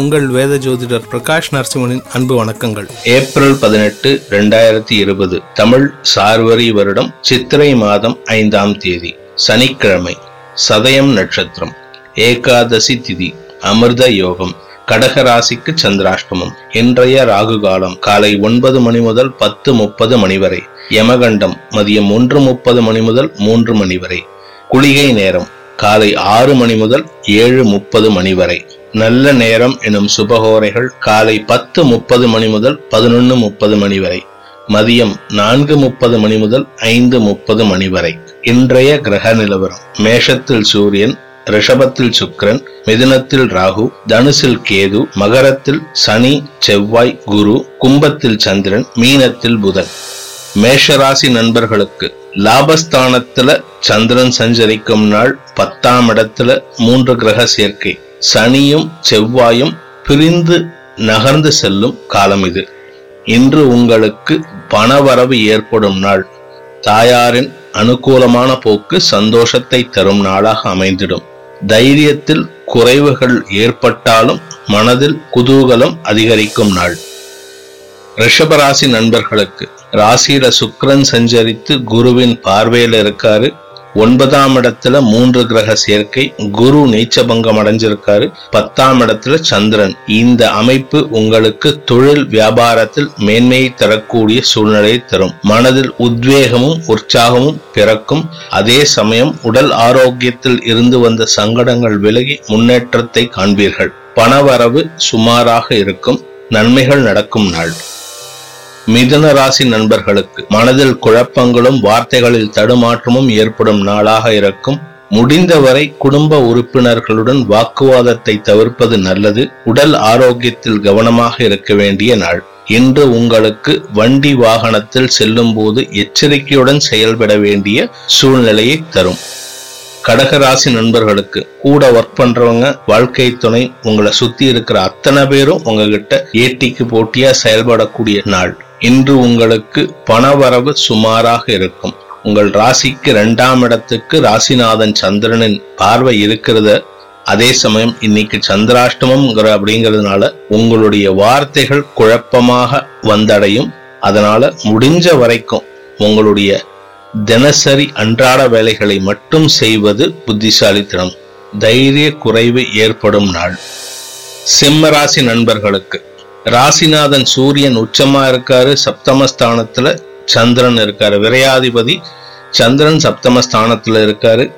உங்கள் வேத ஜோதிடர் பிரகாஷ் நரசிம்மனின் அன்பு வணக்கங்கள். ஏப்ரல் பதினெட்டு ரெண்டாயிரத்தி இருபது தமிழ் சார்வரி வருடம் சித்திரை மாதம் ஐந்தாம் தேதி சனிக்கிழமை சதயம் நட்சத்திரம் ஏகாதசி திதி அமிர்த யோகம் கடக ராசிக்கு சந்திராஷ்டமம் இன்றைய ராகு காலம் காலை ஒன்பது மணி முதல் பத்து முப்பது மணி வரை யமகண்டம் மதியம் ஒன்று முப்பது மணி முதல் மூன்று மணி வரை குளிகை நேரம் காலை ஆறு மணி முதல் ஏழு முப்பது மணி வரை. நல்ல நேரம் எனும் சுபகோரைகள் காலை பத்து முப்பது மணி முதல் பதினொன்று முப்பது மணி வரை மதியம் நான்கு முப்பது மணி முதல் ஐந்து முப்பது மணி வரை. இன்றைய கிரக நிலவரம். மேஷத்தில் சூரியன் ரிஷபத்தில் சுக்கிரன் மிதுனத்தில் ராகு தனுசில் கேது மகரத்தில் சனி செவ்வாய் குரு கும்பத்தில் சந்திரன் மீனத்தில் புதன். மேஷராசி நண்பர்களுக்கு லாபஸ்தானத்துல சந்திரன் சஞ்சரிக்கும் நாள் பத்தாம் இடத்துல மூன்று கிரக சேர்க்கை. சனியும் செவ்வாயும் பிரிந்து நகர்ந்து செல்லும் காலம் இது. இன்று உங்களுக்கு பணவரவு ஏற்படும் நாள். தாயாரின் அனுகூலமான போக்கு சந்தோஷத்தை தரும் நாளாக அமைந்திடும். தைரியத்தில் குறைவுகள் ஏற்பட்டாலும் மனதில் குதூகலம் அதிகரிக்கும் நாள். ரிஷபராசி நண்பர்களுக்கு ராசியில சுக்கிரன் சஞ்சரித்து குருவின் பார்வையில் இருக்காரு. ஒன்பதாம் இடத்துல மூன்று கிரக சேர்க்கை குரு நீச்சபங்கம் அடைஞ்சிருக்காரு. பத்தாம் இடத்துல சந்திரன். இந்த அமைப்பு உங்களுக்கு தொழில் வியாபாரத்தில் மேன்மையை தரக்கூடிய சூழ்நிலையை தரும். மனதில் உத்வேகமும் உற்சாகமும் பிறக்கும். அதே சமயம் உடல் ஆரோக்கியத்தில் இருந்து வந்த சங்கடங்கள் விலகி முன்னேற்றத்தை காண்பீர்கள். பணவரவு சுமாராக இருக்கும். நன்மைகள் நடக்கும் நாள். மிதுன ராசி நண்பர்களுக்கு மனதில் குழப்பங்களும் வார்த்தைகளில் தடுமாற்றமும் ஏற்படும் நாளாக இருக்கும். முடிந்தவரை குடும்ப உறுப்பினர்களுடன் வாக்குவாதத்தை தவிர்ப்பது நல்லது. உடல் ஆரோக்கியத்தில் கவனமாக இருக்க வேண்டிய நாள். இன்று உங்களுக்கு வண்டி வாகனத்தில் செல்லும் போது எச்சரிக்கையுடன் செயல்பட வேண்டிய சூழ்நிலையை தரும். கடகராசி நண்பர்களுக்கு கூட ஒர்க் பண்றவங்க வாழ்க்கை துணை உங்களை சுத்தி இருக்கிற அத்தனை பேரும் உங்ககிட்ட ஏட்டிக்கு போட்டியா செயல்படக்கூடிய நாள். இன்று உங்களுக்கு பணவரவு சுமாராக இருக்கும். உங்கள் ராசிக்கு இரண்டாம் இடத்துக்கு ராசிநாதன் சந்திரனின் பார்வை இருக்கிறத. அதே சமயம் இன்னைக்கு சந்திராஷ்டமம்ங்கிற அப்படிங்கிறதுனால உங்களுடைய வார்த்தைகள் குழப்பமாக வந்தடையும். அதனால முடிஞ்ச வரைக்கும் உங்களுடைய தினசரி அன்றாட வேலைகளை மட்டும் செய்வது புத்திசாலித்தனம். தைரிய குறைவு ஏற்படும் நாள். சிம்மராசி நண்பர்களுக்கு. ராசிநாதன் சூரியன் உச்சமா இருக்காரு சப்தமஸ்தானத்துல சந்திரன் இருக்காரு. விரையாதிபதி சந்திரன் சப்தமஸ்தானத்துல இருக்காரு.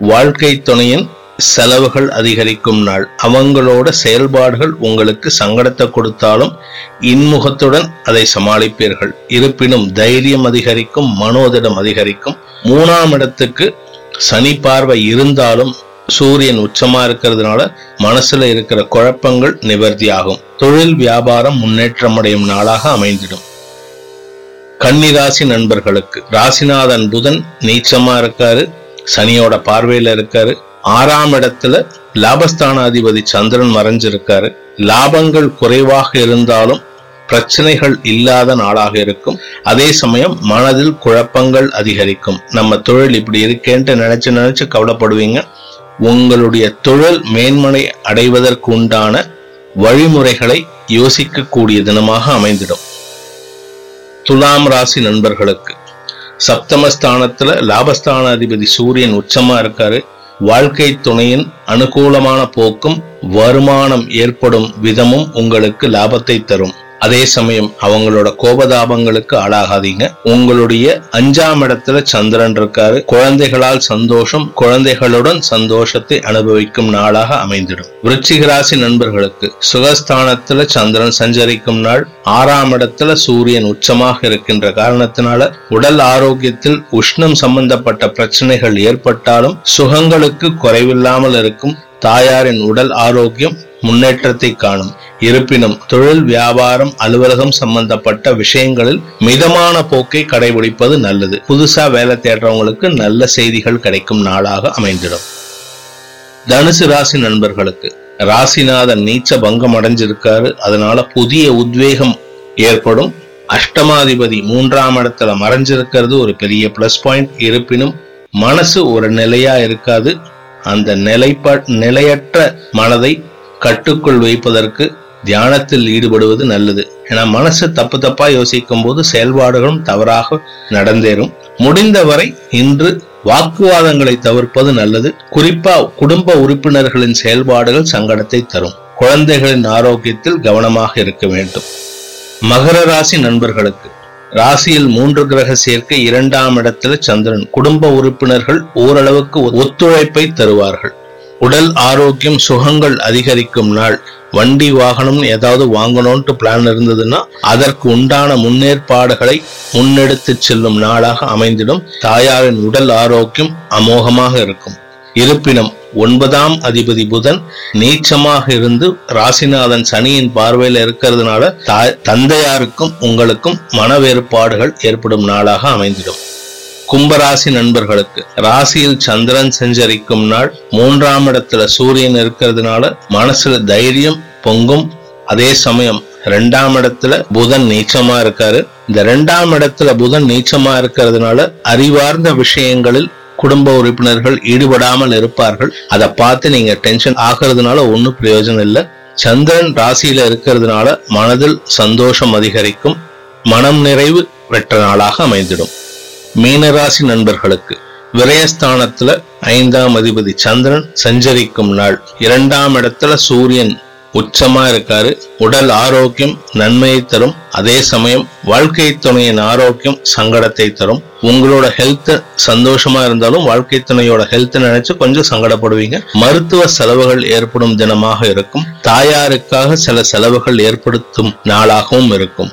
வாழ்க்கை துணையின் செலவுகள் அதிகரிக்கும் நாள். அவங்களோட செயல்பாடுகள் உங்களுக்கு சங்கடத்தை கொடுத்தாலும் இன்முகத்துடன் அதை சமாளிப்பீர்கள். இருப்பினும் தைரியம் அதிகரிக்கும் மனோதிடம் அதிகரிக்கும். மூணாம் இடத்துக்கு சனி பார்வை இருந்தாலும் சூரியன் உச்சமா இருக்கிறதுனால மனசுல இருக்கிற குழப்பங்கள் நிவர்த்தியாகும். தொழில் வியாபாரம் முன்னேற்றம் அடையும் நாளாக அமைந்திடும். கன்னிராசி நண்பர்களுக்கு. ராசிநாதன் புதன் நீச்சமா இருக்காரு. சனியோட பார்வையில இருக்காரு. ஆறாம் இடத்துல லாபஸ்தானாதிபதி சந்திரன் மறைஞ்சிருக்காரு. லாபங்கள் குறைவாக இருந்தாலும் பிரச்சனைகள் இல்லாத நாளாக இருக்கும். அதே சமயம் மனதில் குழப்பங்கள் அதிகரிக்கும். நம்ம தொழில் இப்படி இருக்கேன்ட்டு நினைச்சு நினைச்சு கவலைப்படுவீங்க. உங்களுடைய தொழில் மேன்மனை அடைவதற்கு உண்டான வழிமுறைகளை யோசிக்கக்கூடிய தினமாக அமைந்திடும். துலாம் ராசி நண்பர்களுக்கு. சப்தமஸ்தானத்துல லாபஸ்தான அதிபதி சூரியன் உச்சமா இருக்காரு. வாழ்க்கை துணையின் அனுகூலமான போக்கும் வருமானம் ஏற்படும் விதமும் உங்களுக்கு லாபத்தை தரும். அதே சமயம் அவங்களோட கோபதாபங்களுக்கு ஆளாகாதீங்க. உங்களுடைய அஞ்சாம் இடத்துல சந்திரன் இருக்காரு. குழந்தைகளால் சந்தோஷம் குழந்தைகளுடன் சந்தோஷத்தை அனுபவிக்கும் நாளாக அமைந்திடும். விருச்சிக ராசி நண்பர்களுக்கு சுகஸ்தானத்துல சந்திரன் சஞ்சரிக்கும் நாள் ஆறாம் இடத்துல சூரியன் உச்சமாக இருக்கின்ற காரணத்தினால உடல் ஆரோக்கியத்தில் உஷ்ணம் சம்பந்தப்பட்ட பிரச்சனைகள் ஏற்பட்டாலும் சுகங்களுக்கு குறைவில்லாமல் இருக்கும். தாயாரின் உடல் ஆரோக்கியம் முன்னேற்றத்தை காணும். இருப்பினும் தொழில் வியாபாரம் அலுவலகம் சம்பந்தப்பட்ட விஷயங்களில் மிதமான போக்கை கடைபிடிப்பது நல்லது. புதுசா வேலை தேடுறவங்களுக்கு நல்ல செய்திகள் கிடைக்கும் நாளாக அமைந்திடும். தனுசு ராசி நண்பர்களுக்கு ராசிநாதன் நீச்ச பங்கம் அடைஞ்சிருக்காரு. அதனால புதிய உத்வேகம் ஏற்படும். அஷ்டமாதிபதி மூன்றாம் இடத்துல மறைஞ்சிருக்கிறது ஒரு பெரிய பிளஸ் பாயிண்ட் இருப்பினும் மனசு ஒரு நிலையா இருக்காது. அந்த நிலைப்ப நிலையற்ற மனதை கட்டுக்குள் வைப்பதற்கு தியானத்தில் ஈடுபடுவது நல்லது. என மனசு தப்பு தப்பா யோசிக்கும் போது செயல்பாடுகளும் தவறாக நடந்தேறும். முடிந்தவரை இன்று வாக்குவாதங்களை தவிர்ப்பது நல்லது. குறிப்பா குடும்ப உறுப்பினர்களின் செயல்பாடுகள் சங்கடத்தை தரும். குழந்தைகளின் ஆரோக்கியத்தில் கவனமாக இருக்க வேண்டும். மகர ராசி நண்பர்களுக்கு. ராசியில் மூன்று கிரக சேர்க்கை இரண்டாம் இடத்துல சந்திரன். குடும்ப உறுப்பினர்கள் ஓரளவுக்கு ஒத்துழைப்பை தருவார்கள். உடல் ஆரோக்கியம் சுகங்கள் அதிகரிக்கும் நாள். வண்டி வாகனம் ஏதாவது வாங்கணும்ட்டு பிளான் இருந்ததுன்னா அதற்கு உண்டான முன்னேற்பாடுகளை முன்னெடுத்து செல்லும் நாளாக அமைந்திடும். தாயாரின் உடல் ஆரோக்கியம் அமோகமாக இருக்கும். இருப்பினும் ஒன்பதாம் அதிபதி புதன் நீச்சமாக இருந்து ராசிநாதன் சனியின் பார்வையில் இருக்கிறதுனால தந்தையாருக்கும் உங்களுக்கும் மன வேறுபாடுகள் ஏற்படும் நாளாக அமைந்திடும். கும்பராசி நண்பர்களுக்கு. ராசியில் சந்திரன் செஞ்சரிக்கும் நாள். மூன்றாம் இடத்துல சூரியன் இருக்கிறதுனால மனசுல தைரியம் பொங்கும். அதே சமயம் ரெண்டாம் இடத்துல புதன் நீச்சமா இருக்காரு. இந்த ரெண்டாம் இடத்துல புதன் நீச்சமா இருக்கிறதுனால அறிவார்ந்த விஷயங்களில் குடும்ப உறுப்பினர்கள் ஈடுபடாமல் இருப்பார்கள். அதை பார்த்து நீங்க டென்ஷன் ஆகிறதுனால ஒன்னும் பிரயோஜனம் இல்லை. சந்திரன் ராசியில இருக்கிறதுனால மனதில் சந்தோஷம் அதிகரிக்கும். மனம் நிறைவு பெற்ற நாளாக அமைந்திடும். மீனராசி நண்பர்களுக்கு விரயஸ்தானத்துல ஐந்தாம் அதிபதி சந்திரன் சஞ்சரிக்கும் நாள். இரண்டாம் இடத்துல சூரியன் உச்சமா இருக்காரு. உடல் ஆரோக்கியம் நன்மையை தரும். அதே சமயம் வாழ்க்கை துணையின் ஆரோக்கியம் சங்கடத்தை தரும். உங்களோட ஹெல்த் சந்தோஷமா இருந்தாலும் வாழ்க்கை துணையோட ஹெல்த் நினைச்சு கொஞ்சம் சங்கடப்படுவீங்க. மருத்துவ செலவுகள் ஏற்படும் தினமாக இருக்கும். தாயாருக்காக சில செலவுகள் ஏற்படுத்தும் நாளாகவும் இருக்கும்.